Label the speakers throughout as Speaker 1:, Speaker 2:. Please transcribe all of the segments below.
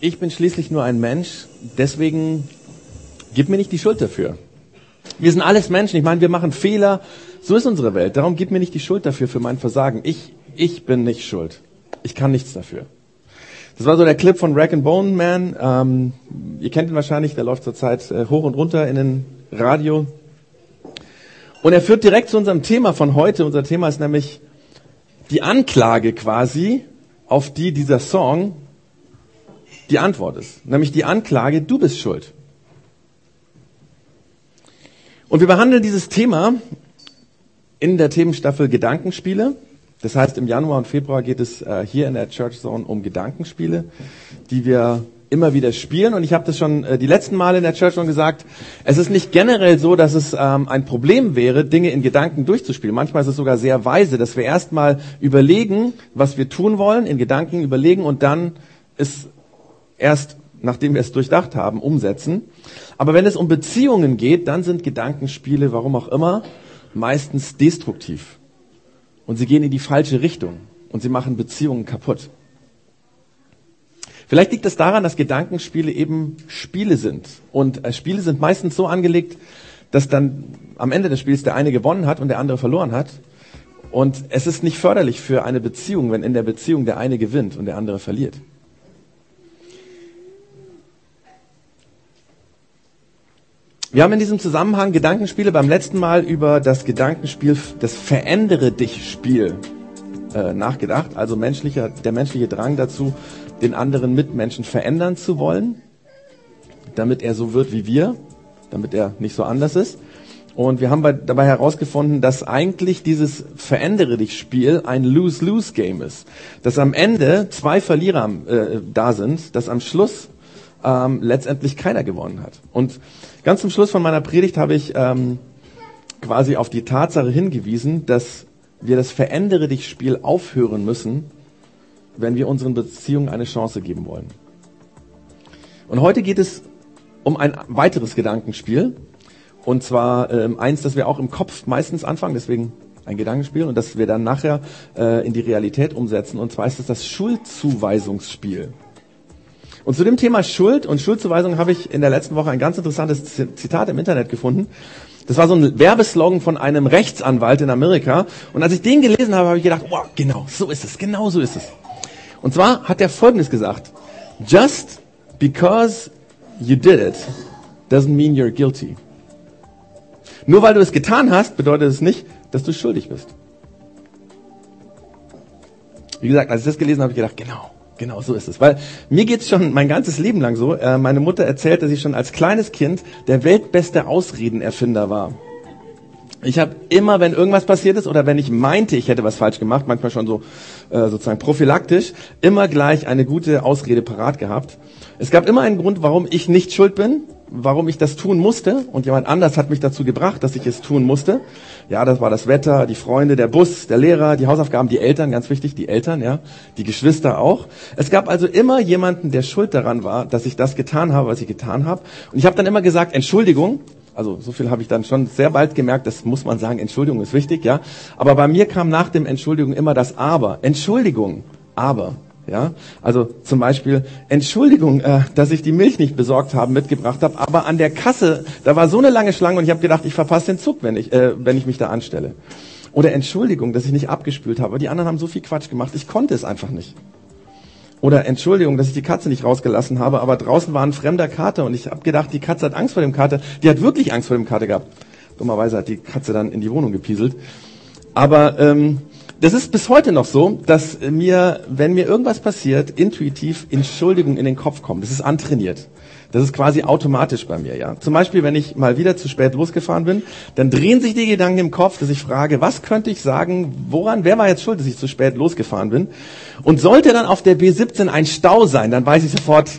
Speaker 1: ich bin schließlich nur ein Mensch, deswegen gib mir nicht die Schuld dafür. Wir sind alles Menschen, ich meine, wir machen Fehler, so ist unsere Welt. Darum gib mir nicht die Schuld dafür, für mein Versagen. Ich, ich bin nicht schuld. Ich kann nichts dafür. Das war so der Clip von Rack and Bone Man. Ähm, ihr kennt ihn wahrscheinlich, der läuft zurzeit äh, hoch und runter in den Radio. Und er führt direkt zu unserem Thema von heute. Unser Thema ist nämlich die Anklage quasi, auf die dieser Song die Antwort ist. Nämlich die Anklage, du bist schuld. Und wir behandeln dieses Thema in der Themenstaffel Gedankenspiele. Das heißt, im Januar und Februar geht es äh, hier in der Church Zone um Gedankenspiele, die wir immer wieder spielen. Und ich habe das schon äh, die letzten Male in der Church Zone gesagt. Es ist nicht generell so, dass es ähm, ein Problem wäre, Dinge in Gedanken durchzuspielen. Manchmal ist es sogar sehr weise, dass wir erstmal überlegen, was wir tun wollen, in Gedanken überlegen und dann es erst, nachdem wir es durchdacht haben, umsetzen. Aber wenn es um Beziehungen geht, dann sind Gedankenspiele, warum auch immer, meistens destruktiv. Und sie gehen in die falsche Richtung. Und sie machen Beziehungen kaputt. Vielleicht liegt es daran, dass Gedankenspiele eben Spiele sind. Und äh, Spiele sind meistens so angelegt, dass dann am Ende des Spiels der eine gewonnen hat und der andere verloren hat. Und es ist nicht förderlich für eine Beziehung, wenn in der Beziehung der eine gewinnt und der andere verliert. Wir haben in diesem Zusammenhang Gedankenspiele beim letzten Mal über das Gedankenspiel, das Verändere dich Spiel äh, nachgedacht. Also menschlicher, der menschliche Drang dazu, den anderen Mitmenschen verändern zu wollen, damit er so wird wie wir, damit er nicht so anders ist. Und wir haben dabei herausgefunden, dass eigentlich dieses Verändere dich Spiel ein Lose-Lose-Game ist. Dass am Ende zwei Verlierer äh, da sind, dass am Schluss ähm, letztendlich keiner gewonnen hat. Und ganz zum Schluss von meiner Predigt habe ich ähm, quasi auf die Tatsache hingewiesen, dass wir das Verändere dich Spiel aufhören müssen, wenn wir unseren Beziehungen eine Chance geben wollen. Und heute geht es um ein weiteres Gedankenspiel. Und zwar ähm, eins, das wir auch im Kopf meistens anfangen, deswegen ein Gedankenspiel und das wir dann nachher äh, in die Realität umsetzen. Und zwar ist es das Schuldzuweisungsspiel. Und zu dem Thema Schuld und Schuldzuweisung habe ich in der letzten Woche ein ganz interessantes Zitat im Internet gefunden. Das war so ein Werbeslogan von einem Rechtsanwalt in Amerika. Und als ich den gelesen habe, habe ich gedacht, wow, genau, so ist es, genau so ist es. Und zwar hat er Folgendes gesagt. Just because you did it doesn't mean you're guilty. Nur weil du es getan hast, bedeutet es nicht, dass du schuldig bist. Wie gesagt, als ich das gelesen habe, habe ich gedacht, genau, Genau, so ist es. Weil mir geht's schon mein ganzes Leben lang so. Äh, meine Mutter erzählt, dass ich schon als kleines Kind der weltbeste Ausredenerfinder war. Ich habe immer, wenn irgendwas passiert ist oder wenn ich meinte, ich hätte was falsch gemacht, manchmal schon so äh, sozusagen prophylaktisch, immer gleich eine gute Ausrede parat gehabt. Es gab immer einen Grund, warum ich nicht schuld bin, warum ich das tun musste und jemand anders hat mich dazu gebracht, dass ich es tun musste. Ja, das war das Wetter, die Freunde, der Bus, der Lehrer, die Hausaufgaben, die Eltern, ganz wichtig, die Eltern, ja, die Geschwister auch. Es gab also immer jemanden, der schuld daran war, dass ich das getan habe, was ich getan habe. Und ich habe dann immer gesagt, Entschuldigung. Also so viel habe ich dann schon sehr bald gemerkt, das muss man sagen, Entschuldigung ist wichtig, ja. Aber bei mir kam nach dem Entschuldigung immer das Aber. Entschuldigung, aber. Ja, also zum Beispiel Entschuldigung, äh, dass ich die Milch nicht besorgt habe, mitgebracht habe, aber an der Kasse, da war so eine lange Schlange und ich habe gedacht, ich verpasse den Zug, wenn ich, äh, wenn ich mich da anstelle. Oder Entschuldigung, dass ich nicht abgespült habe. Die anderen haben so viel Quatsch gemacht, ich konnte es einfach nicht. Oder Entschuldigung, dass ich die Katze nicht rausgelassen habe, aber draußen war ein fremder Kater und ich habe gedacht, die Katze hat Angst vor dem Kater. Die hat wirklich Angst vor dem Kater gehabt. Dummerweise hat die Katze dann in die Wohnung gepieselt. Aber ähm, das ist bis heute noch so, dass mir, wenn mir irgendwas passiert, intuitiv Entschuldigung in den Kopf kommt. Das ist antrainiert. Das ist quasi automatisch bei mir, ja. Zum Beispiel, wenn ich mal wieder zu spät losgefahren bin, dann drehen sich die Gedanken im Kopf, dass ich frage, was könnte ich sagen, woran, wer war jetzt schuld, dass ich zu spät losgefahren bin? Und sollte dann auf der B17 ein Stau sein, dann weiß ich sofort,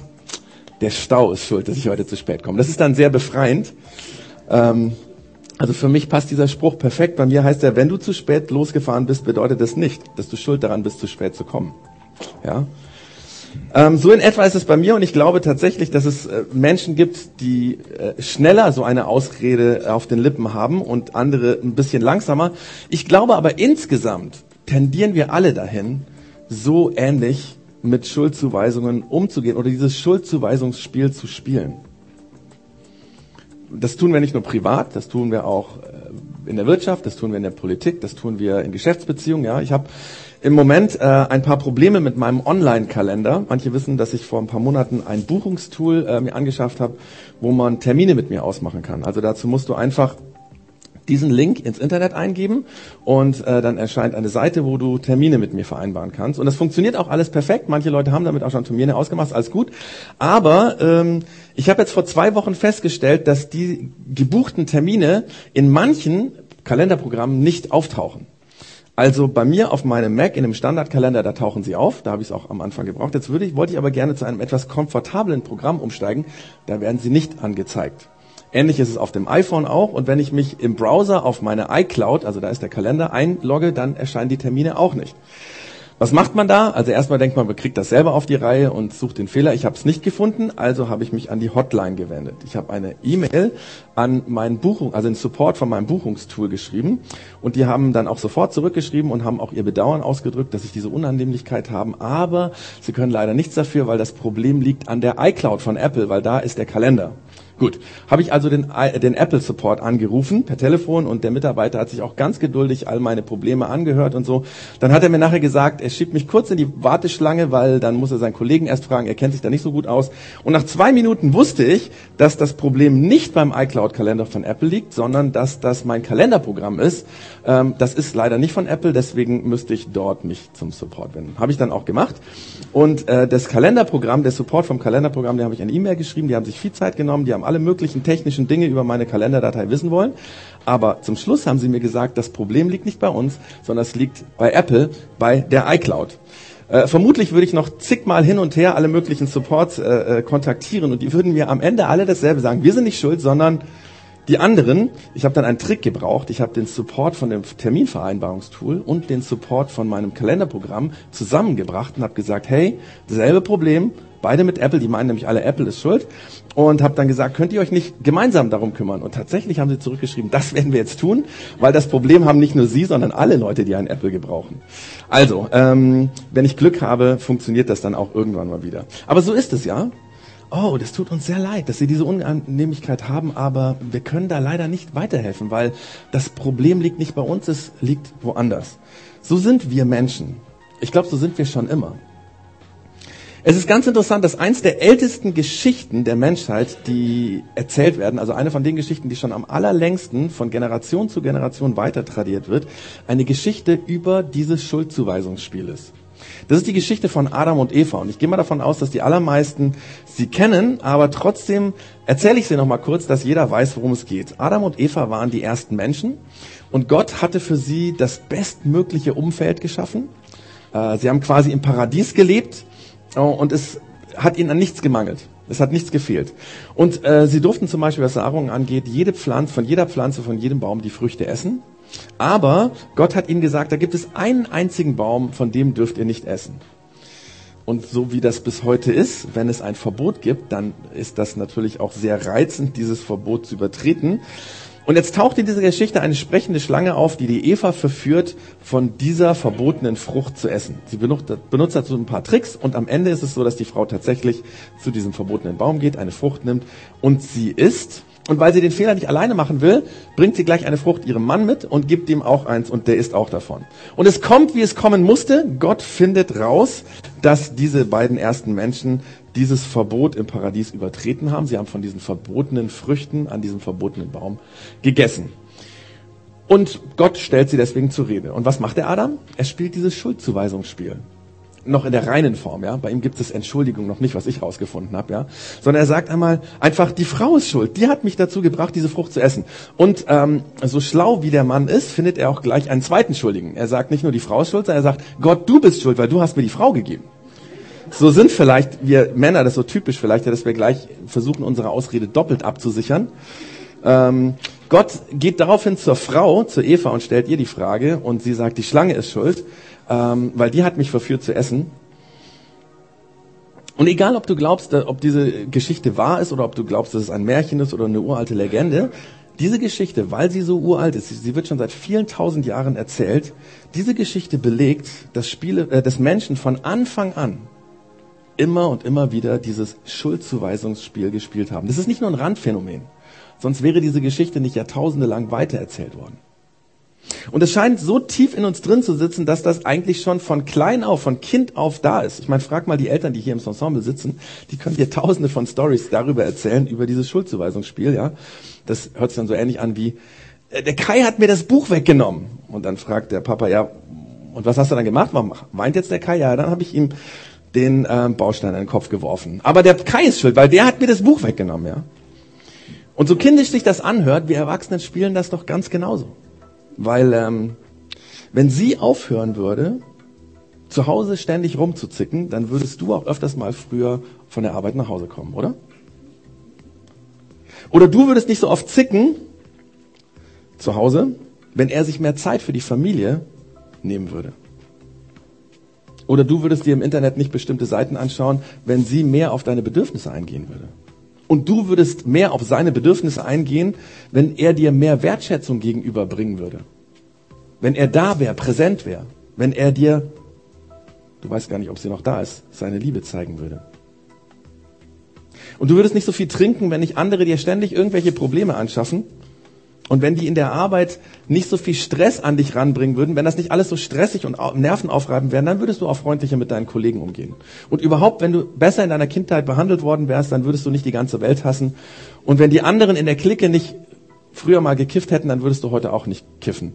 Speaker 1: der Stau ist schuld, dass ich heute zu spät komme. Das ist dann sehr befreiend. Ähm, also für mich passt dieser Spruch perfekt. Bei mir heißt er, wenn du zu spät losgefahren bist, bedeutet das nicht, dass du schuld daran bist, zu spät zu kommen. Ja. Ähm, so in etwa ist es bei mir und ich glaube tatsächlich, dass es äh, Menschen gibt, die äh, schneller so eine Ausrede auf den Lippen haben und andere ein bisschen langsamer. Ich glaube aber insgesamt tendieren wir alle dahin, so ähnlich mit Schuldzuweisungen umzugehen oder dieses Schuldzuweisungsspiel zu spielen. Das tun wir nicht nur privat, das tun wir auch äh, in der Wirtschaft, das tun wir in der Politik, das tun wir in Geschäftsbeziehungen. Ja, ich habe im Moment äh, ein paar Probleme mit meinem Online-Kalender. Manche wissen, dass ich vor ein paar Monaten ein Buchungstool äh, mir angeschafft habe, wo man Termine mit mir ausmachen kann. Also dazu musst du einfach diesen Link ins Internet eingeben und äh, dann erscheint eine Seite, wo du Termine mit mir vereinbaren kannst. Und das funktioniert auch alles perfekt. Manche Leute haben damit auch schon Termine ausgemacht, alles gut. Aber ähm, ich habe jetzt vor zwei Wochen festgestellt, dass die gebuchten Termine in manchen Kalenderprogrammen nicht auftauchen. Also bei mir auf meinem Mac in dem Standardkalender, da tauchen sie auf. Da habe ich es auch am Anfang gebraucht. Jetzt würde ich, wollte ich aber gerne zu einem etwas komfortablen Programm umsteigen. Da werden sie nicht angezeigt. Ähnlich ist es auf dem iPhone auch. Und wenn ich mich im Browser auf meine iCloud, also da ist der Kalender, einlogge, dann erscheinen die Termine auch nicht. Was macht man da? Also erstmal denkt man, man kriegt das selber auf die Reihe und sucht den Fehler. Ich habe es nicht gefunden, also habe ich mich an die Hotline gewendet. Ich habe eine E-Mail an meinen Buchung, also den Support von meinem Buchungstool geschrieben und die haben dann auch sofort zurückgeschrieben und haben auch ihr Bedauern ausgedrückt, dass ich diese Unannehmlichkeit haben. Aber sie können leider nichts dafür, weil das Problem liegt an der iCloud von Apple, weil da ist der Kalender. Gut, habe ich also den, den Apple Support angerufen per Telefon und der Mitarbeiter hat sich auch ganz geduldig all meine Probleme angehört und so. Dann hat er mir nachher gesagt, er schiebt mich kurz in die Warteschlange, weil dann muss er seinen Kollegen erst fragen, er kennt sich da nicht so gut aus. Und nach zwei Minuten wusste ich, dass das Problem nicht beim iCloud-Kalender von Apple liegt, sondern dass das mein Kalenderprogramm ist. Ähm, das ist leider nicht von Apple, deswegen müsste ich dort mich zum Support wenden. Habe ich dann auch gemacht. Und äh, das Kalenderprogramm, der Support vom Kalenderprogramm, der habe ich eine E-Mail geschrieben, die haben sich viel Zeit genommen, die haben alle möglichen technischen Dinge über meine Kalenderdatei wissen wollen. Aber zum Schluss haben sie mir gesagt, das Problem liegt nicht bei uns, sondern es liegt bei Apple, bei der iCloud. Äh, vermutlich würde ich noch zigmal hin und her alle möglichen Supports äh, äh, kontaktieren und die würden mir am Ende alle dasselbe sagen. Wir sind nicht schuld, sondern die anderen, ich habe dann einen Trick gebraucht. Ich habe den Support von dem Terminvereinbarungstool und den Support von meinem Kalenderprogramm zusammengebracht und habe gesagt, hey, dasselbe Problem, beide mit Apple, die meinen nämlich alle, Apple ist schuld. Und habe dann gesagt, könnt ihr euch nicht gemeinsam darum kümmern? Und tatsächlich haben sie zurückgeschrieben, das werden wir jetzt tun, weil das Problem haben nicht nur sie, sondern alle Leute, die einen Apple gebrauchen. Also, ähm, wenn ich Glück habe, funktioniert das dann auch irgendwann mal wieder. Aber so ist es ja oh, das tut uns sehr leid, dass Sie diese Unannehmlichkeit haben, aber wir können da leider nicht weiterhelfen, weil das Problem liegt nicht bei uns, es liegt woanders. So sind wir Menschen. Ich glaube, so sind wir schon immer. Es ist ganz interessant, dass eins der ältesten Geschichten der Menschheit, die erzählt werden, also eine von den Geschichten, die schon am allerlängsten von Generation zu Generation weiter tradiert wird, eine Geschichte über dieses Schuldzuweisungsspiel ist. Das ist die Geschichte von Adam und Eva. Und ich gehe mal davon aus, dass die allermeisten sie kennen, aber trotzdem erzähle ich sie nochmal kurz, dass jeder weiß, worum es geht. Adam und Eva waren die ersten Menschen und Gott hatte für sie das bestmögliche Umfeld geschaffen. Äh, sie haben quasi im Paradies gelebt äh, und es hat ihnen an nichts gemangelt. Es hat nichts gefehlt. Und äh, sie durften zum Beispiel, was Nahrung angeht, jede Pflanze, von jeder Pflanze, von jedem Baum die Früchte essen. Aber Gott hat ihnen gesagt, da gibt es einen einzigen Baum, von dem dürft ihr nicht essen. Und so wie das bis heute ist, wenn es ein Verbot gibt, dann ist das natürlich auch sehr reizend, dieses Verbot zu übertreten. Und jetzt taucht in dieser Geschichte eine sprechende Schlange auf, die die Eva verführt, von dieser verbotenen Frucht zu essen. Sie benutzt, benutzt dazu ein paar Tricks und am Ende ist es so, dass die Frau tatsächlich zu diesem verbotenen Baum geht, eine Frucht nimmt und sie isst. Und weil sie den Fehler nicht alleine machen will, bringt sie gleich eine Frucht ihrem Mann mit und gibt ihm auch eins und der isst auch davon. Und es kommt, wie es kommen musste. Gott findet raus, dass diese beiden ersten Menschen dieses Verbot im Paradies übertreten haben. Sie haben von diesen verbotenen Früchten an diesem verbotenen Baum gegessen. Und Gott stellt sie deswegen zur Rede. Und was macht der Adam? Er spielt dieses Schuldzuweisungsspiel noch in der reinen Form, ja. Bei ihm gibt es Entschuldigung noch nicht, was ich rausgefunden habe, ja. Sondern er sagt einmal einfach, die Frau ist schuld. Die hat mich dazu gebracht, diese Frucht zu essen. Und ähm, so schlau wie der Mann ist, findet er auch gleich einen zweiten Schuldigen. Er sagt nicht nur die Frau ist schuld, sondern er sagt, Gott, du bist schuld, weil du hast mir die Frau gegeben. So sind vielleicht wir Männer, das ist so typisch vielleicht, dass wir gleich versuchen, unsere Ausrede doppelt abzusichern. Ähm, Gott geht daraufhin zur Frau, zur Eva und stellt ihr die Frage und sie sagt, die Schlange ist schuld ähm, weil die hat mich verführt zu essen. Und egal, ob du glaubst, äh, ob diese Geschichte wahr ist oder ob du glaubst, dass es ein Märchen ist oder eine uralte Legende, diese Geschichte, weil sie so uralt ist, sie wird schon seit vielen tausend Jahren erzählt, diese Geschichte belegt, dass Spiele, äh, dass Menschen von Anfang an immer und immer wieder dieses Schuldzuweisungsspiel gespielt haben. Das ist nicht nur ein Randphänomen, sonst wäre diese Geschichte nicht jahrtausende lang weitererzählt worden. Und es scheint so tief in uns drin zu sitzen, dass das eigentlich schon von klein auf, von Kind auf da ist. Ich meine, frag mal die Eltern, die hier im Ensemble sitzen, die können dir tausende von Stories darüber erzählen, über dieses Schuldzuweisungsspiel, ja. Das hört sich dann so ähnlich an wie, äh, der Kai hat mir das Buch weggenommen. Und dann fragt der Papa, ja, und was hast du dann gemacht? Warum weint jetzt der Kai? Ja, dann habe ich ihm den ähm, Baustein in den Kopf geworfen. Aber der Kai ist schuld, weil der hat mir das Buch weggenommen, ja. Und so kindisch sich das anhört, wir Erwachsenen spielen das doch ganz genauso. Weil ähm, wenn sie aufhören würde, zu Hause ständig rumzuzicken, dann würdest du auch öfters mal früher von der Arbeit nach Hause kommen, oder? Oder du würdest nicht so oft zicken zu Hause, wenn er sich mehr Zeit für die Familie nehmen würde. Oder du würdest dir im Internet nicht bestimmte Seiten anschauen, wenn sie mehr auf deine Bedürfnisse eingehen würde. Und du würdest mehr auf seine Bedürfnisse eingehen, wenn er dir mehr Wertschätzung gegenüberbringen würde. Wenn er da wäre, präsent wäre. Wenn er dir, du weißt gar nicht, ob sie noch da ist, seine Liebe zeigen würde. Und du würdest nicht so viel trinken, wenn nicht andere dir ständig irgendwelche Probleme anschaffen. Und wenn die in der Arbeit nicht so viel Stress an dich ranbringen würden, wenn das nicht alles so stressig und nervenaufreibend wäre, dann würdest du auch freundlicher mit deinen Kollegen umgehen. Und überhaupt, wenn du besser in deiner Kindheit behandelt worden wärst, dann würdest du nicht die ganze Welt hassen. Und wenn die anderen in der Clique nicht früher mal gekifft hätten, dann würdest du heute auch nicht kiffen.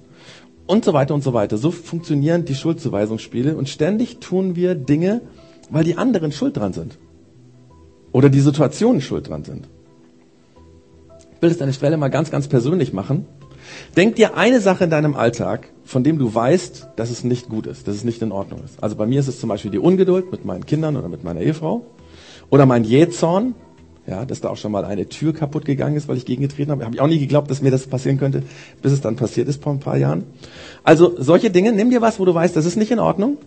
Speaker 1: Und so weiter und so weiter. So funktionieren die Schuldzuweisungsspiele. Und ständig tun wir Dinge, weil die anderen schuld dran sind. Oder die Situationen schuld dran sind. Will es an der Stelle mal ganz, ganz persönlich machen. Denk dir eine Sache in deinem Alltag, von dem du weißt, dass es nicht gut ist, dass es nicht in Ordnung ist. Also bei mir ist es zum Beispiel die Ungeduld mit meinen Kindern oder mit meiner Ehefrau. Oder mein Jähzorn, ja, dass da auch schon mal eine Tür kaputt gegangen ist, weil ich gegengetreten habe. Habe ich auch nie geglaubt, dass mir das passieren könnte, bis es dann passiert ist vor ein paar Jahren. Also solche Dinge, nimm dir was, wo du weißt, das ist nicht in Ordnung.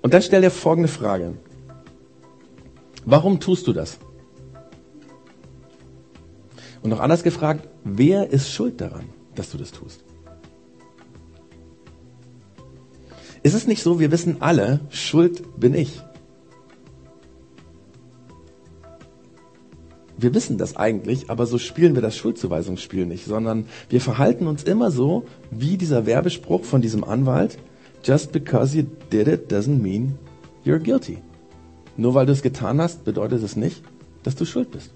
Speaker 1: Und dann stell dir folgende Frage. Warum tust du das? Und noch anders gefragt, wer ist schuld daran, dass du das tust? Ist es nicht so, wir wissen alle, Schuld bin ich. Wir wissen das eigentlich, aber so spielen wir das Schuldzuweisungsspiel nicht, sondern wir verhalten uns immer so, wie dieser Werbespruch von diesem Anwalt, just because you did it doesn't mean you're guilty. Nur weil du es getan hast, bedeutet es nicht, dass du schuld bist.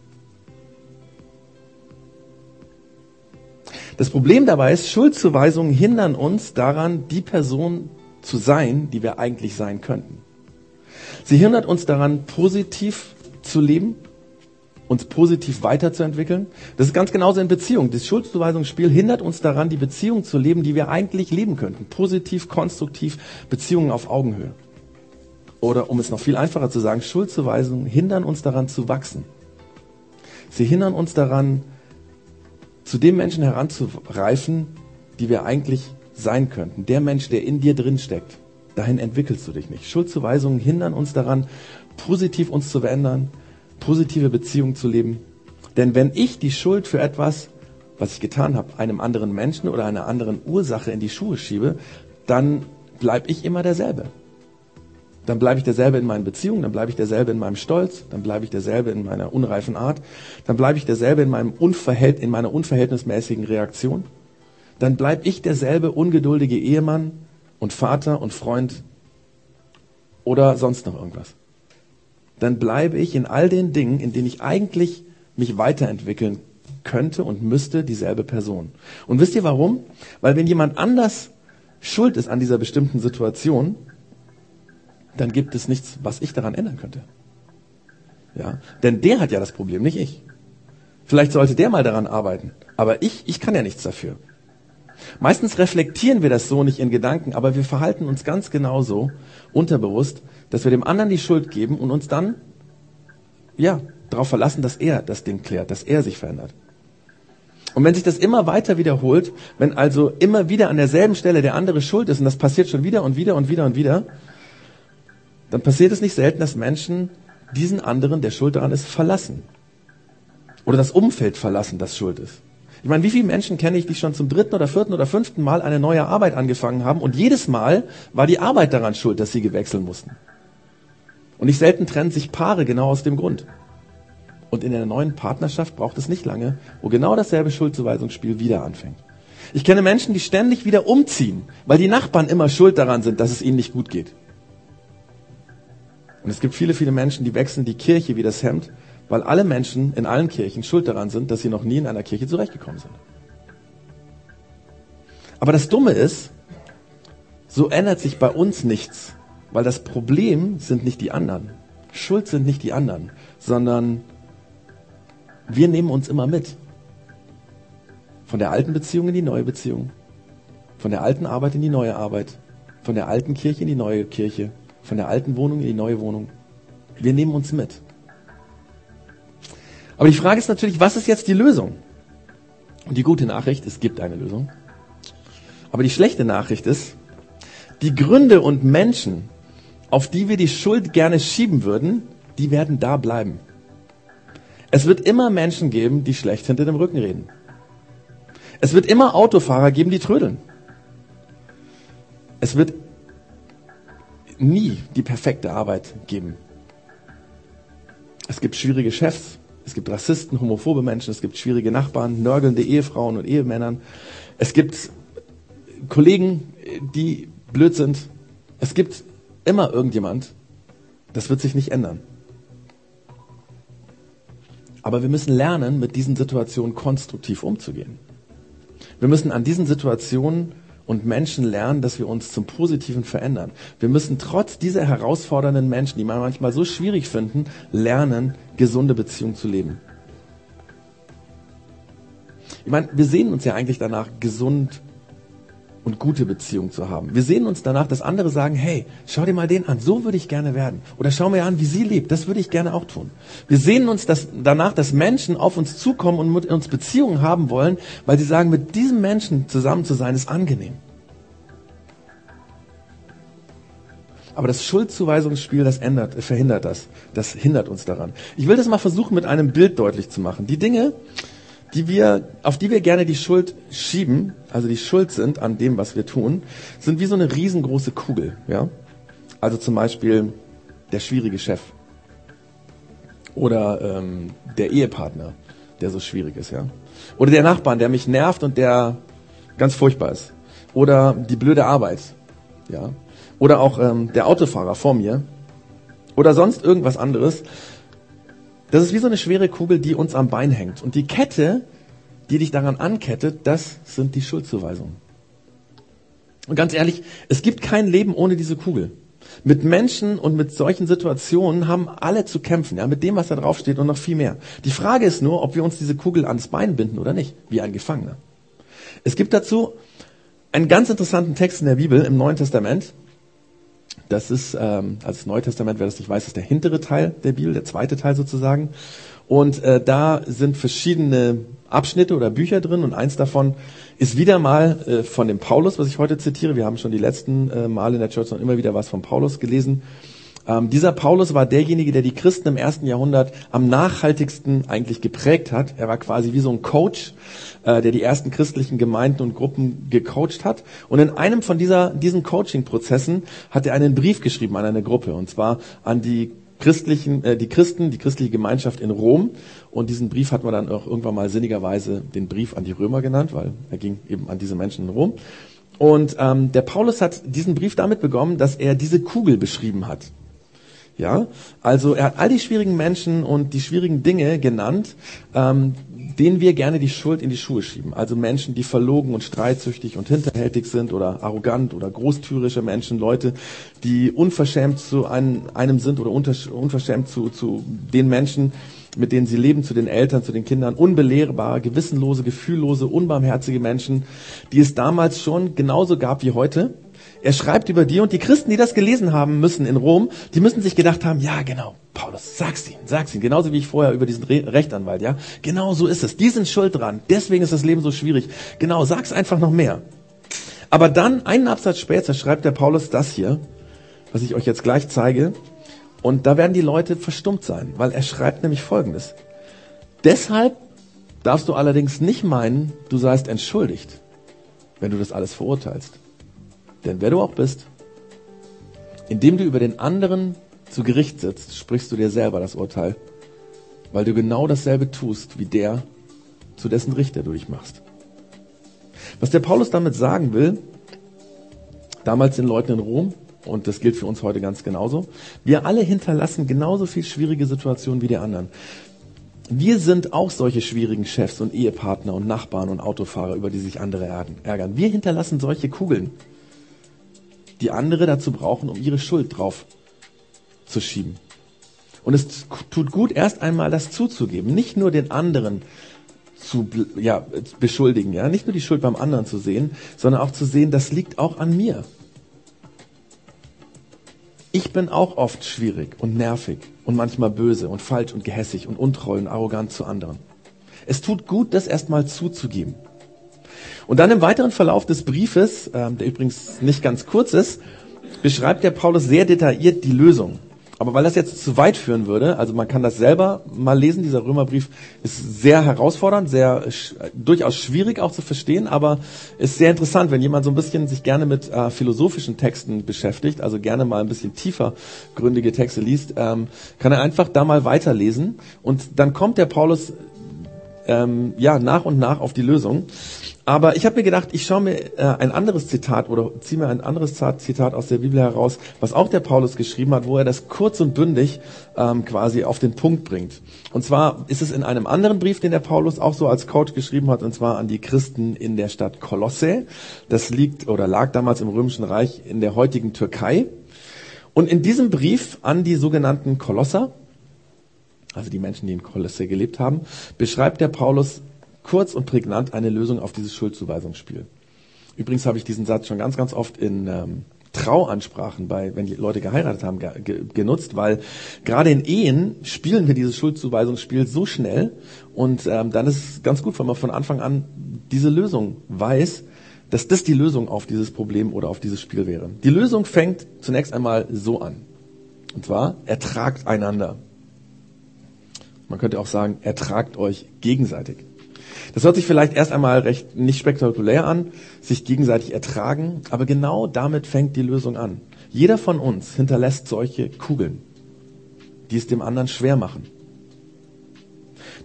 Speaker 1: Das Problem dabei ist, Schuldzuweisungen hindern uns daran, die Person zu sein, die wir eigentlich sein könnten. Sie hindert uns daran, positiv zu leben, uns positiv weiterzuentwickeln. Das ist ganz genauso in Beziehungen. Das Schuldzuweisungsspiel hindert uns daran, die Beziehung zu leben, die wir eigentlich leben könnten. Positiv, konstruktiv, Beziehungen auf Augenhöhe. Oder um es noch viel einfacher zu sagen, Schuldzuweisungen hindern uns daran zu wachsen. Sie hindern uns daran, zu dem Menschen heranzureifen, die wir eigentlich sein könnten. Der Mensch, der in dir drin steckt. Dahin entwickelst du dich nicht. Schuldzuweisungen hindern uns daran, positiv uns zu verändern, positive Beziehungen zu leben. Denn wenn ich die Schuld für etwas, was ich getan habe, einem anderen Menschen oder einer anderen Ursache in die Schuhe schiebe, dann bleibe ich immer derselbe. Dann bleibe ich derselbe in meinen Beziehungen, dann bleibe ich derselbe in meinem Stolz, dann bleibe ich derselbe in meiner unreifen Art, dann bleibe ich derselbe in, meinem Unverhält in meiner unverhältnismäßigen Reaktion, dann bleibe ich derselbe ungeduldige Ehemann und Vater und Freund oder sonst noch irgendwas. Dann bleibe ich in all den Dingen, in denen ich eigentlich mich weiterentwickeln könnte und müsste, dieselbe Person. Und wisst ihr warum? Weil wenn jemand anders schuld ist an dieser bestimmten Situation, dann gibt es nichts, was ich daran ändern könnte. Ja, denn der hat ja das Problem, nicht ich. Vielleicht sollte der mal daran arbeiten, aber ich, ich kann ja nichts dafür. Meistens reflektieren wir das so nicht in Gedanken, aber wir verhalten uns ganz genauso unterbewusst, dass wir dem anderen die Schuld geben und uns dann, ja, darauf verlassen, dass er das Ding klärt, dass er sich verändert. Und wenn sich das immer weiter wiederholt, wenn also immer wieder an derselben Stelle der andere schuld ist und das passiert schon wieder und wieder und wieder und wieder, dann passiert es nicht selten, dass Menschen diesen anderen, der schuld daran ist, verlassen. Oder das Umfeld verlassen, das schuld ist. Ich meine, wie viele Menschen kenne ich, die schon zum dritten oder vierten oder fünften Mal eine neue Arbeit angefangen haben und jedes Mal war die Arbeit daran schuld, dass sie gewechseln mussten. Und nicht selten trennen sich Paare genau aus dem Grund. Und in der neuen Partnerschaft braucht es nicht lange, wo genau dasselbe Schuldzuweisungsspiel wieder anfängt. Ich kenne Menschen, die ständig wieder umziehen, weil die Nachbarn immer schuld daran sind, dass es ihnen nicht gut geht. Und es gibt viele, viele Menschen, die wechseln die Kirche wie das Hemd, weil alle Menschen in allen Kirchen schuld daran sind, dass sie noch nie in einer Kirche zurechtgekommen sind. Aber das Dumme ist, so ändert sich bei uns nichts, weil das Problem sind nicht die anderen. Schuld sind nicht die anderen, sondern wir nehmen uns immer mit. Von der alten Beziehung in die neue Beziehung. Von der alten Arbeit in die neue Arbeit. Von der alten Kirche in die neue Kirche. Von der alten Wohnung in die neue Wohnung. Wir nehmen uns mit. Aber die Frage ist natürlich, was ist jetzt die Lösung? Und die gute Nachricht, es gibt eine Lösung. Aber die schlechte Nachricht ist, die Gründe und Menschen, auf die wir die Schuld gerne schieben würden, die werden da bleiben. Es wird immer Menschen geben, die schlecht hinter dem Rücken reden. Es wird immer Autofahrer geben, die trödeln. Es wird nie die perfekte Arbeit geben. Es gibt schwierige Chefs, es gibt Rassisten, homophobe Menschen, es gibt schwierige Nachbarn, nörgelnde Ehefrauen und Ehemännern. Es gibt Kollegen, die blöd sind. Es gibt immer irgendjemand. Das wird sich nicht ändern. Aber wir müssen lernen, mit diesen Situationen konstruktiv umzugehen. Wir müssen an diesen Situationen und Menschen lernen, dass wir uns zum Positiven verändern. Wir müssen trotz dieser herausfordernden Menschen, die man manchmal so schwierig finden, lernen, gesunde Beziehungen zu leben. Ich meine, wir sehen uns ja eigentlich danach, gesund und gute Beziehungen zu haben. Wir sehen uns danach, dass andere sagen, hey, schau dir mal den an, so würde ich gerne werden. Oder schau mir an, wie sie lebt, das würde ich gerne auch tun. Wir sehen uns das, danach, dass Menschen auf uns zukommen und mit uns Beziehungen haben wollen, weil sie sagen, mit diesem Menschen zusammen zu sein, ist angenehm. Aber das Schuldzuweisungsspiel, das ändert, verhindert das. Das hindert uns daran. Ich will das mal versuchen, mit einem Bild deutlich zu machen. Die Dinge, die wir, auf die wir gerne die Schuld schieben, also die Schuld sind an dem, was wir tun, sind wie so eine riesengroße Kugel, ja. Also zum Beispiel der schwierige Chef oder ähm, der Ehepartner, der so schwierig ist, ja. Oder der Nachbarn, der mich nervt und der ganz furchtbar ist. Oder die blöde Arbeit, ja. Oder auch ähm, der Autofahrer vor mir. Oder sonst irgendwas anderes. Das ist wie so eine schwere Kugel, die uns am Bein hängt. Und die Kette, die dich daran ankettet, das sind die Schuldzuweisungen. Und ganz ehrlich, es gibt kein Leben ohne diese Kugel. Mit Menschen und mit solchen Situationen haben alle zu kämpfen, ja, mit dem, was da drauf steht und noch viel mehr. Die Frage ist nur, ob wir uns diese Kugel ans Bein binden oder nicht, wie ein Gefangener. Es gibt dazu einen ganz interessanten Text in der Bibel im Neuen Testament. Das ist, ähm, also das Testament, wer das nicht weiß, ist der hintere Teil der Bibel, der zweite Teil sozusagen. Und äh, da sind verschiedene Abschnitte oder Bücher drin und eins davon ist wieder mal äh, von dem Paulus, was ich heute zitiere. Wir haben schon die letzten äh, Male in der Church noch immer wieder was von Paulus gelesen. Ähm, dieser Paulus war derjenige, der die Christen im ersten Jahrhundert am nachhaltigsten eigentlich geprägt hat. Er war quasi wie so ein Coach, äh, der die ersten christlichen Gemeinden und Gruppen gecoacht hat. Und in einem von dieser, diesen Coaching-Prozessen hat er einen Brief geschrieben an eine Gruppe, und zwar an die christlichen, äh, die Christen, die christliche Gemeinschaft in Rom. Und diesen Brief hat man dann auch irgendwann mal sinnigerweise den Brief an die Römer genannt, weil er ging eben an diese Menschen in Rom. Und ähm, der Paulus hat diesen Brief damit begonnen, dass er diese Kugel beschrieben hat. Ja, also er hat all die schwierigen Menschen und die schwierigen Dinge genannt, ähm, denen wir gerne die Schuld in die Schuhe schieben. Also Menschen, die verlogen und streitsüchtig und hinterhältig sind oder arrogant oder großtürische Menschen, Leute, die unverschämt zu einem, einem sind oder unverschämt zu, zu den Menschen, mit denen sie leben, zu den Eltern, zu den Kindern, unbelehrbar, gewissenlose, gefühllose, unbarmherzige Menschen, die es damals schon genauso gab wie heute er schreibt über die und die Christen, die das gelesen haben müssen in Rom, die müssen sich gedacht haben, ja genau, Paulus, sag's ihnen, sag's ihnen. Genauso wie ich vorher über diesen Re Rechtsanwalt, ja. Genau so ist es. Die sind schuld dran. Deswegen ist das Leben so schwierig. Genau, sag's einfach noch mehr. Aber dann, einen Absatz später, schreibt der Paulus das hier, was ich euch jetzt gleich zeige. Und da werden die Leute verstummt sein, weil er schreibt nämlich Folgendes. Deshalb darfst du allerdings nicht meinen, du seist entschuldigt, wenn du das alles verurteilst. Denn wer du auch bist, indem du über den anderen zu Gericht sitzt, sprichst du dir selber das Urteil, weil du genau dasselbe tust wie der, zu dessen Richter du dich machst. Was der Paulus damit sagen will, damals den Leuten in Rom, und das gilt für uns heute ganz genauso, wir alle hinterlassen genauso viel schwierige Situationen wie die anderen. Wir sind auch solche schwierigen Chefs und Ehepartner und Nachbarn und Autofahrer, über die sich andere ärgern. Wir hinterlassen solche Kugeln, die andere dazu brauchen, um ihre Schuld drauf zu schieben. Und es tut gut, erst einmal das zuzugeben, nicht nur den anderen zu ja, beschuldigen, ja, nicht nur die Schuld beim anderen zu sehen, sondern auch zu sehen, das liegt auch an mir. Ich bin auch oft schwierig und nervig und manchmal böse und falsch und gehässig und untreu und arrogant zu anderen. Es tut gut, das erstmal zuzugeben. Und dann im weiteren Verlauf des Briefes, ähm, der übrigens nicht ganz kurz ist, beschreibt der Paulus sehr detailliert die Lösung. Aber weil das jetzt zu weit führen würde, also man kann das selber mal lesen, dieser Römerbrief ist sehr herausfordernd, sehr durchaus schwierig auch zu verstehen, aber ist sehr interessant, wenn jemand so ein bisschen sich gerne mit äh, philosophischen Texten beschäftigt, also gerne mal ein bisschen tiefer gründige Texte liest, ähm, kann er einfach da mal weiterlesen und dann kommt der Paulus ähm, ja nach und nach auf die Lösung. Aber ich habe mir gedacht, ich schaue mir äh, ein anderes Zitat oder ziehe mir ein anderes Zitat aus der Bibel heraus, was auch der Paulus geschrieben hat, wo er das kurz und bündig ähm, quasi auf den Punkt bringt. Und zwar ist es in einem anderen Brief, den der Paulus auch so als Coach geschrieben hat, und zwar an die Christen in der Stadt Kolosse. Das liegt oder lag damals im Römischen Reich in der heutigen Türkei. Und in diesem Brief an die sogenannten Kolosser, also die Menschen, die in Kolosse gelebt haben, beschreibt der Paulus kurz und prägnant eine Lösung auf dieses Schuldzuweisungsspiel. Übrigens habe ich diesen Satz schon ganz, ganz oft in ähm, Trauansprachen bei, wenn die Leute geheiratet haben, ge genutzt, weil gerade in Ehen spielen wir dieses Schuldzuweisungsspiel so schnell und ähm, dann ist es ganz gut, wenn man von Anfang an diese Lösung weiß, dass das die Lösung auf dieses Problem oder auf dieses Spiel wäre. Die Lösung fängt zunächst einmal so an. Und zwar, ertragt einander. Man könnte auch sagen, ertragt euch gegenseitig. Das hört sich vielleicht erst einmal recht nicht spektakulär an, sich gegenseitig ertragen, aber genau damit fängt die Lösung an. Jeder von uns hinterlässt solche Kugeln, die es dem anderen schwer machen.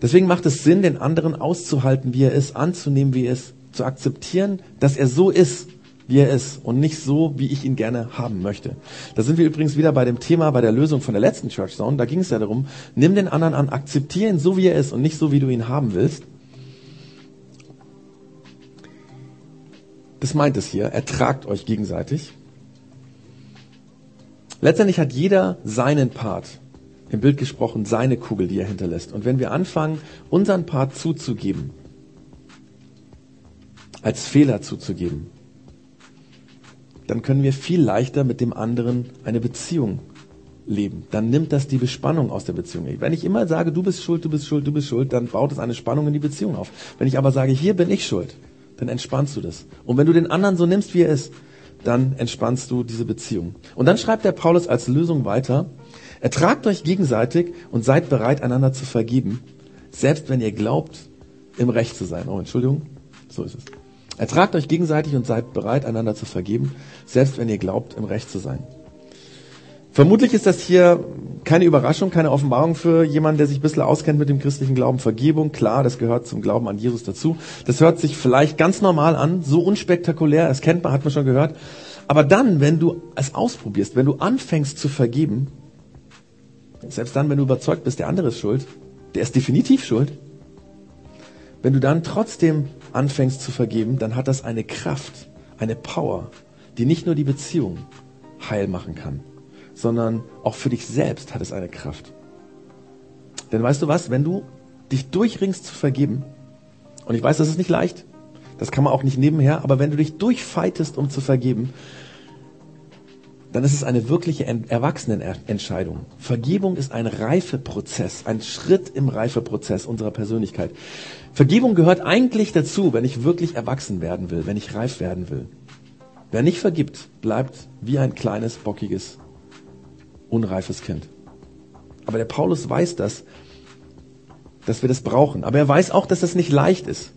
Speaker 1: Deswegen macht es Sinn, den anderen auszuhalten, wie er ist, anzunehmen, wie er ist, zu akzeptieren, dass er so ist, wie er ist und nicht so, wie ich ihn gerne haben möchte. Da sind wir übrigens wieder bei dem Thema, bei der Lösung von der letzten Church Zone. Da ging es ja darum, nimm den anderen an, akzeptiere ihn so, wie er ist und nicht so, wie du ihn haben willst. Das meint es hier. Ertragt euch gegenseitig. Letztendlich hat jeder seinen Part. Im Bild gesprochen, seine Kugel, die er hinterlässt. Und wenn wir anfangen, unseren Part zuzugeben, als Fehler zuzugeben, dann können wir viel leichter mit dem anderen eine Beziehung leben. Dann nimmt das die Bespannung aus der Beziehung. Wenn ich immer sage, du bist schuld, du bist schuld, du bist schuld, dann baut es eine Spannung in die Beziehung auf. Wenn ich aber sage, hier bin ich schuld, dann entspannst du das. Und wenn du den anderen so nimmst, wie er ist, dann entspannst du diese Beziehung. Und dann schreibt der Paulus als Lösung weiter, ertragt euch gegenseitig und seid bereit, einander zu vergeben, selbst wenn ihr glaubt, im Recht zu sein. Oh, Entschuldigung, so ist es. Ertragt euch gegenseitig und seid bereit, einander zu vergeben, selbst wenn ihr glaubt, im Recht zu sein. Vermutlich ist das hier keine Überraschung, keine Offenbarung für jemanden, der sich ein bisschen auskennt mit dem christlichen Glauben. Vergebung, klar, das gehört zum Glauben an Jesus dazu. Das hört sich vielleicht ganz normal an, so unspektakulär, das kennt man, hat man schon gehört. Aber dann, wenn du es ausprobierst, wenn du anfängst zu vergeben, selbst dann, wenn du überzeugt bist, der andere ist schuld, der ist definitiv schuld, wenn du dann trotzdem anfängst zu vergeben, dann hat das eine Kraft, eine Power, die nicht nur die Beziehung heil machen kann, sondern auch für dich selbst hat es eine Kraft. Denn weißt du was, wenn du dich durchringst zu vergeben, und ich weiß, das ist nicht leicht, das kann man auch nicht nebenher, aber wenn du dich durchfeitest, um zu vergeben, dann ist es eine wirkliche Erwachsenenentscheidung. Vergebung ist ein Reifeprozess, ein Schritt im Reifeprozess unserer Persönlichkeit. Vergebung gehört eigentlich dazu, wenn ich wirklich erwachsen werden will, wenn ich reif werden will. Wer nicht vergibt, bleibt wie ein kleines, bockiges unreifes Kind. Aber der Paulus weiß das, dass wir das brauchen. Aber er weiß auch, dass das nicht leicht ist.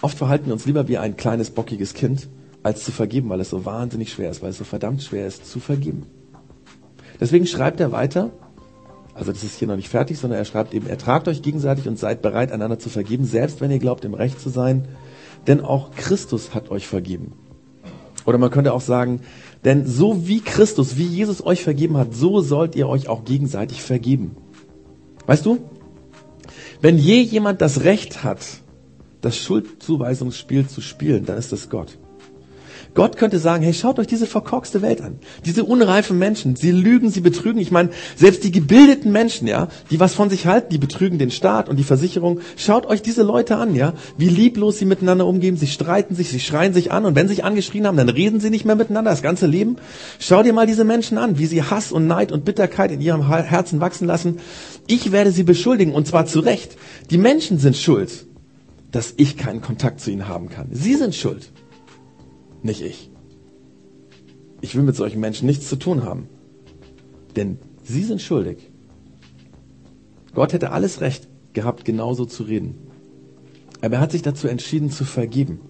Speaker 1: Oft verhalten wir uns lieber wie ein kleines, bockiges Kind, als zu vergeben, weil es so wahnsinnig schwer ist, weil es so verdammt schwer ist, zu vergeben. Deswegen schreibt er weiter, also das ist hier noch nicht fertig, sondern er schreibt eben, ertragt euch gegenseitig und seid bereit, einander zu vergeben, selbst wenn ihr glaubt, im Recht zu sein, denn auch Christus hat euch vergeben. Oder man könnte auch sagen, denn so wie Christus, wie Jesus euch vergeben hat, so sollt ihr euch auch gegenseitig vergeben. Weißt du, wenn je jemand das Recht hat, das Schuldzuweisungsspiel zu spielen, dann ist es Gott. Gott könnte sagen, hey, schaut euch diese verkorkste Welt an. Diese unreifen Menschen, sie lügen, sie betrügen. Ich meine, selbst die gebildeten Menschen, ja, die was von sich halten, die betrügen den Staat und die Versicherung. Schaut euch diese Leute an, ja, wie lieblos sie miteinander umgehen. Sie streiten sich, sie schreien sich an und wenn sie sich angeschrien haben, dann reden sie nicht mehr miteinander das ganze Leben. Schau dir mal diese Menschen an, wie sie Hass und Neid und Bitterkeit in ihrem Herzen wachsen lassen. Ich werde sie beschuldigen und zwar zu Recht. Die Menschen sind schuld, dass ich keinen Kontakt zu ihnen haben kann. Sie sind schuld nicht ich. Ich will mit solchen Menschen nichts zu tun haben. Denn sie sind schuldig. Gott hätte alles Recht gehabt, genauso zu reden. Aber er hat sich dazu entschieden zu vergeben.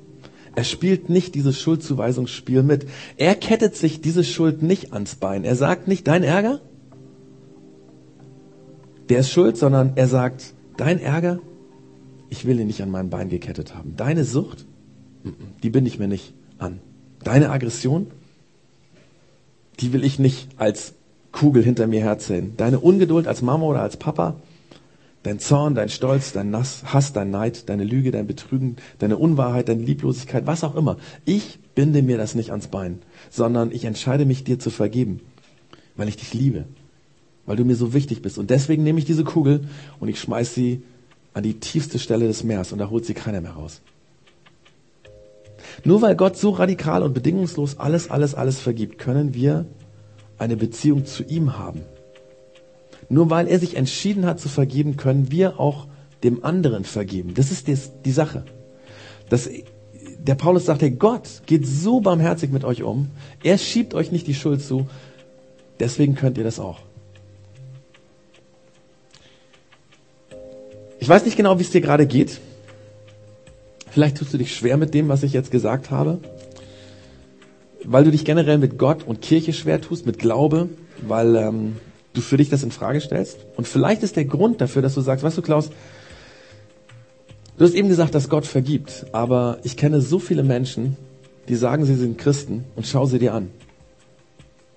Speaker 1: Er spielt nicht dieses Schuldzuweisungsspiel mit. Er kettet sich diese Schuld nicht ans Bein. Er sagt nicht, dein Ärger, der ist schuld, sondern er sagt, dein Ärger, ich will ihn nicht an mein Bein gekettet haben. Deine Sucht, die bin ich mir nicht an. Deine Aggression, die will ich nicht als Kugel hinter mir herzählen. Deine Ungeduld als Mama oder als Papa, dein Zorn, dein Stolz, dein Hass, dein Neid, deine Lüge, dein Betrügen, deine Unwahrheit, deine Lieblosigkeit, was auch immer. Ich binde mir das nicht ans Bein, sondern ich entscheide mich dir zu vergeben, weil ich dich liebe, weil du mir so wichtig bist. Und deswegen nehme ich diese Kugel und ich schmeiß sie an die tiefste Stelle des Meeres und da holt sie keiner mehr raus. Nur weil Gott so radikal und bedingungslos alles, alles, alles vergibt, können wir eine Beziehung zu ihm haben. Nur weil er sich entschieden hat zu vergeben, können wir auch dem anderen vergeben. Das ist die, Sache. Das, der Paulus sagt, hey, Gott geht so barmherzig mit euch um. Er schiebt euch nicht die Schuld zu. Deswegen könnt ihr das auch. Ich weiß nicht genau, wie es dir gerade geht. Vielleicht tust du dich schwer mit dem, was ich jetzt gesagt habe, weil du dich generell mit Gott und Kirche schwer tust, mit Glaube, weil ähm, du für dich das in Frage stellst. Und vielleicht ist der Grund dafür, dass du sagst, weißt du, Klaus, du hast eben gesagt, dass Gott vergibt, aber ich kenne so viele Menschen, die sagen, sie sind Christen und schau sie dir an.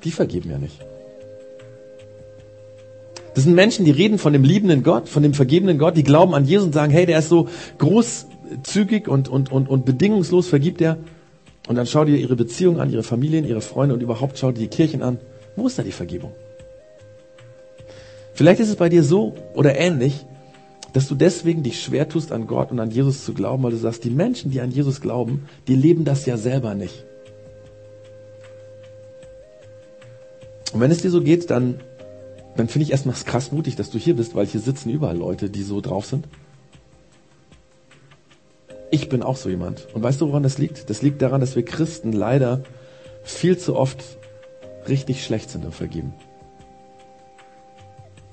Speaker 1: Die vergeben ja nicht. Das sind Menschen, die reden von dem liebenden Gott, von dem vergebenen Gott, die glauben an Jesus und sagen, hey, der ist so groß zügig und, und, und, und bedingungslos vergibt er. Und dann schau dir ihre Beziehungen an, ihre Familien, ihre Freunde und überhaupt schau dir die Kirchen an. Wo ist da die Vergebung? Vielleicht ist es bei dir so oder ähnlich, dass du deswegen dich schwer tust, an Gott und an Jesus zu glauben, weil du sagst, die Menschen, die an Jesus glauben, die leben das ja selber nicht. Und wenn es dir so geht, dann, dann finde ich erstmal krass mutig, dass du hier bist, weil hier sitzen überall Leute, die so drauf sind. Ich bin auch so jemand. Und weißt du, woran das liegt? Das liegt daran, dass wir Christen leider viel zu oft richtig schlecht sind im Vergeben.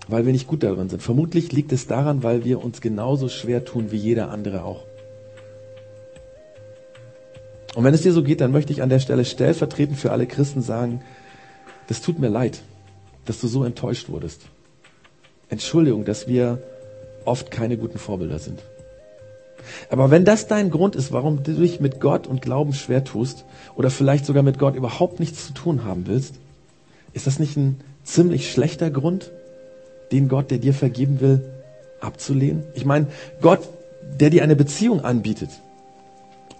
Speaker 1: Weil wir nicht gut darin sind. Vermutlich liegt es daran, weil wir uns genauso schwer tun wie jeder andere auch. Und wenn es dir so geht, dann möchte ich an der Stelle stellvertretend für alle Christen sagen, das tut mir leid, dass du so enttäuscht wurdest. Entschuldigung, dass wir oft keine guten Vorbilder sind. Aber wenn das dein Grund ist, warum du dich mit Gott und Glauben schwer tust oder vielleicht sogar mit Gott überhaupt nichts zu tun haben willst, ist das nicht ein ziemlich schlechter Grund, den Gott, der dir vergeben will, abzulehnen? Ich meine, Gott, der dir eine Beziehung anbietet,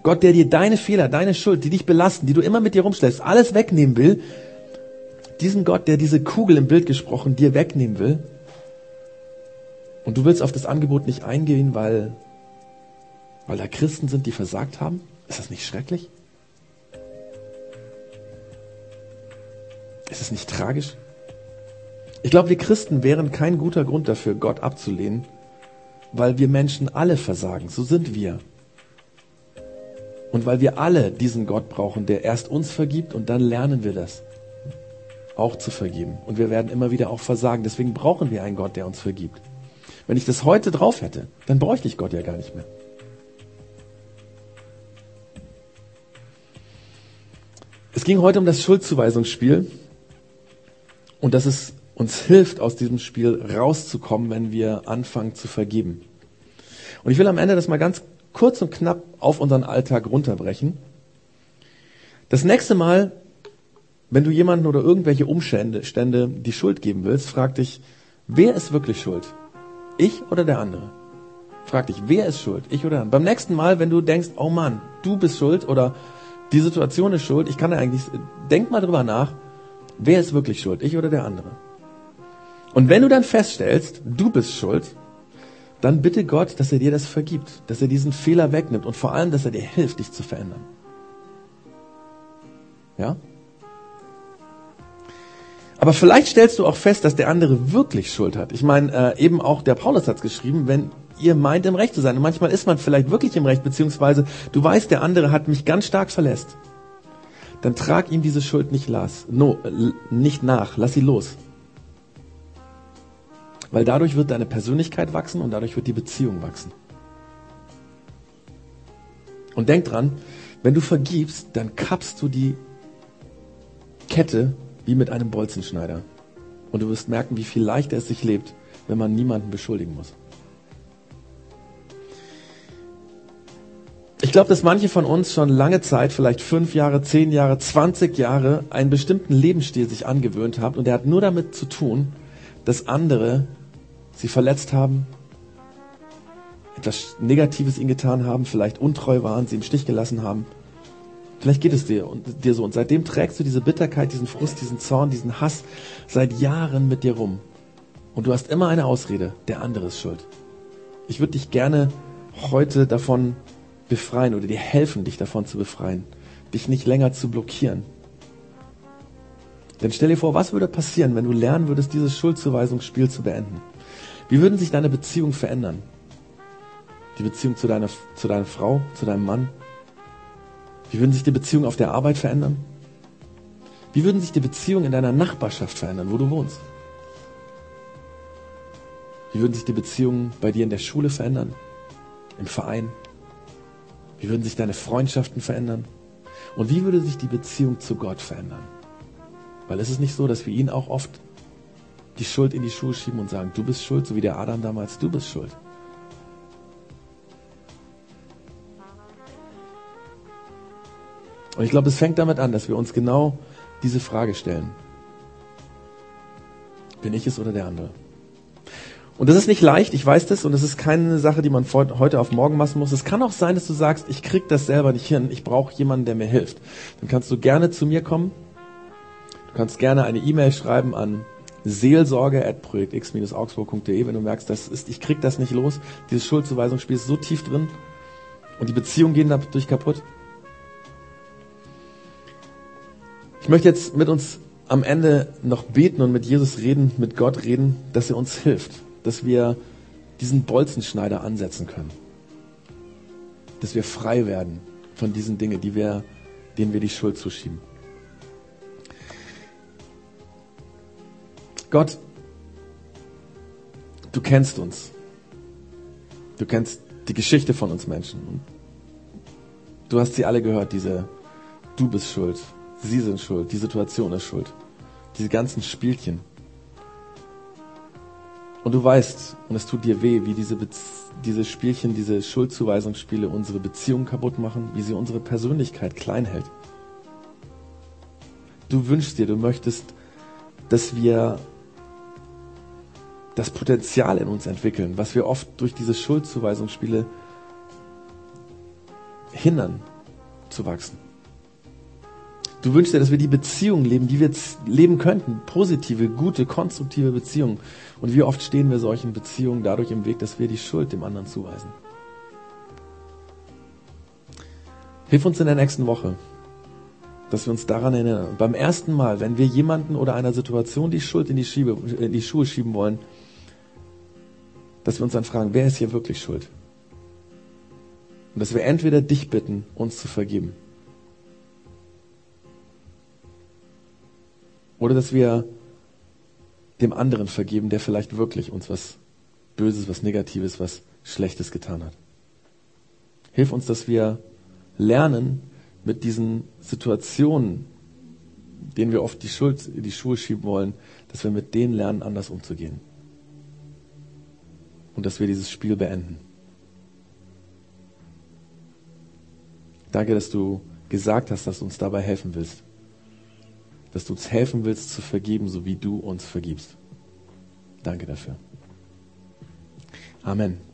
Speaker 1: Gott, der dir deine Fehler, deine Schuld, die dich belasten, die du immer mit dir rumschlägst, alles wegnehmen will, diesen Gott, der diese Kugel im Bild gesprochen dir wegnehmen will, und du willst auf das Angebot nicht eingehen, weil weil da Christen sind, die versagt haben? Ist das nicht schrecklich? Ist es nicht tragisch? Ich glaube, wir Christen wären kein guter Grund dafür, Gott abzulehnen, weil wir Menschen alle versagen. So sind wir. Und weil wir alle diesen Gott brauchen, der erst uns vergibt und dann lernen wir das auch zu vergeben. Und wir werden immer wieder auch versagen. Deswegen brauchen wir einen Gott, der uns vergibt. Wenn ich das heute drauf hätte, dann bräuchte ich Gott ja gar nicht mehr. Es ging heute um das Schuldzuweisungsspiel. und dass es uns hilft, aus diesem Spiel rauszukommen, wenn wir anfangen zu vergeben. Und ich will am Ende das mal ganz kurz und knapp auf unseren Alltag runterbrechen. Das nächste Mal, wenn du jemanden oder irgendwelche Umstände Stände die Schuld geben willst, frag dich, wer ist wirklich schuld? Ich oder der andere? Frag dich, wer ist schuld? Ich oder der andere? Beim nächsten Mal, wenn du denkst, oh Mann, du bist schuld oder die Situation ist schuld, ich kann da eigentlich, denk mal drüber nach, wer ist wirklich schuld? Ich oder der andere? Und wenn du dann feststellst, du bist schuld, dann bitte Gott, dass er dir das vergibt, dass er diesen Fehler wegnimmt und vor allem, dass er dir hilft, dich zu verändern. Ja? Aber vielleicht stellst du auch fest, dass der andere wirklich Schuld hat. Ich meine, äh, eben auch der Paulus hat geschrieben, wenn ihr meint, im Recht zu sein. Und manchmal ist man vielleicht wirklich im Recht, beziehungsweise du weißt, der andere hat mich ganz stark verletzt. Dann trag ihm diese Schuld nicht, las, no, nicht nach, lass sie los. Weil dadurch wird deine Persönlichkeit wachsen und dadurch wird die Beziehung wachsen. Und denk dran, wenn du vergibst, dann kappst du die Kette wie mit einem Bolzenschneider. Und du wirst merken, wie viel leichter es sich lebt, wenn man niemanden beschuldigen muss. Glaube, dass manche von uns schon lange Zeit, vielleicht fünf Jahre, zehn Jahre, zwanzig Jahre, einen bestimmten Lebensstil sich angewöhnt haben und der hat nur damit zu tun, dass andere sie verletzt haben, etwas Negatives ihnen getan haben, vielleicht untreu waren, sie im Stich gelassen haben. Vielleicht geht es dir, und, dir so. Und seitdem trägst du diese Bitterkeit, diesen Frust, diesen Zorn, diesen Hass seit Jahren mit dir rum. Und du hast immer eine Ausrede, der andere ist schuld. Ich würde dich gerne heute davon befreien oder dir helfen, dich davon zu befreien, dich nicht länger zu blockieren. Denn stell dir vor, was würde passieren, wenn du lernen würdest, dieses Schuldzuweisungsspiel zu beenden? Wie würden sich deine Beziehungen verändern? Die Beziehung zu deiner, zu deiner Frau, zu deinem Mann? Wie würden sich die Beziehungen auf der Arbeit verändern? Wie würden sich die Beziehungen in deiner Nachbarschaft verändern, wo du wohnst? Wie würden sich die Beziehungen bei dir in der Schule verändern? Im Verein? Wie würden sich deine Freundschaften verändern? Und wie würde sich die Beziehung zu Gott verändern? Weil es ist nicht so, dass wir ihn auch oft die Schuld in die Schuhe schieben und sagen, du bist schuld, so wie der Adam damals, du bist schuld. Und ich glaube, es fängt damit an, dass wir uns genau diese Frage stellen. Bin ich es oder der andere? Und das ist nicht leicht, ich weiß das, und es ist keine Sache, die man heute auf morgen machen muss. Es kann auch sein, dass du sagst, ich krieg das selber nicht hin, ich brauche jemanden, der mir hilft. Dann kannst du gerne zu mir kommen. Du kannst gerne eine E-Mail schreiben an Seelsorge at projektx-augsburg.de, wenn du merkst, das ist, ich krieg das nicht los. Dieses Schuldzuweisungsspiel ist so tief drin und die Beziehungen gehen dadurch kaputt. Ich möchte jetzt mit uns am Ende noch beten und mit Jesus reden, mit Gott reden, dass er uns hilft, dass wir diesen Bolzenschneider ansetzen können, dass wir frei werden von diesen Dingen, die wir, denen wir die Schuld zuschieben. Gott, du kennst uns. Du kennst die Geschichte von uns Menschen. Du hast sie alle gehört, diese Du bist schuld, sie sind schuld, die Situation ist schuld. Diese ganzen Spielchen. Und du weißt, und es tut dir weh, wie diese, Bez diese Spielchen, diese Schuldzuweisungsspiele unsere Beziehung kaputt machen, wie sie unsere Persönlichkeit klein hält. Du wünschst dir, du möchtest, dass wir das Potenzial in uns entwickeln, was wir oft durch diese Schuldzuweisungsspiele hindern zu wachsen. Du wünschst dir, dass wir die Beziehungen leben, die wir leben könnten. Positive, gute, konstruktive Beziehungen. Und wie oft stehen wir solchen Beziehungen dadurch im Weg, dass wir die Schuld dem anderen zuweisen. Hilf uns in der nächsten Woche, dass wir uns daran erinnern. Beim ersten Mal, wenn wir jemanden oder einer Situation die Schuld in die, Schiebe, in die Schuhe schieben wollen, dass wir uns dann fragen, wer ist hier wirklich schuld? Und dass wir entweder dich bitten, uns zu vergeben. Oder dass wir dem anderen vergeben, der vielleicht wirklich uns was Böses, was Negatives, was Schlechtes getan hat. Hilf uns, dass wir lernen, mit diesen Situationen, denen wir oft die Schuld in die Schuhe schieben wollen, dass wir mit denen lernen, anders umzugehen. Und dass wir dieses Spiel beenden. Danke, dass du gesagt hast, dass du uns dabei helfen willst. Dass du uns helfen willst zu vergeben, so wie du uns vergibst. Danke dafür. Amen.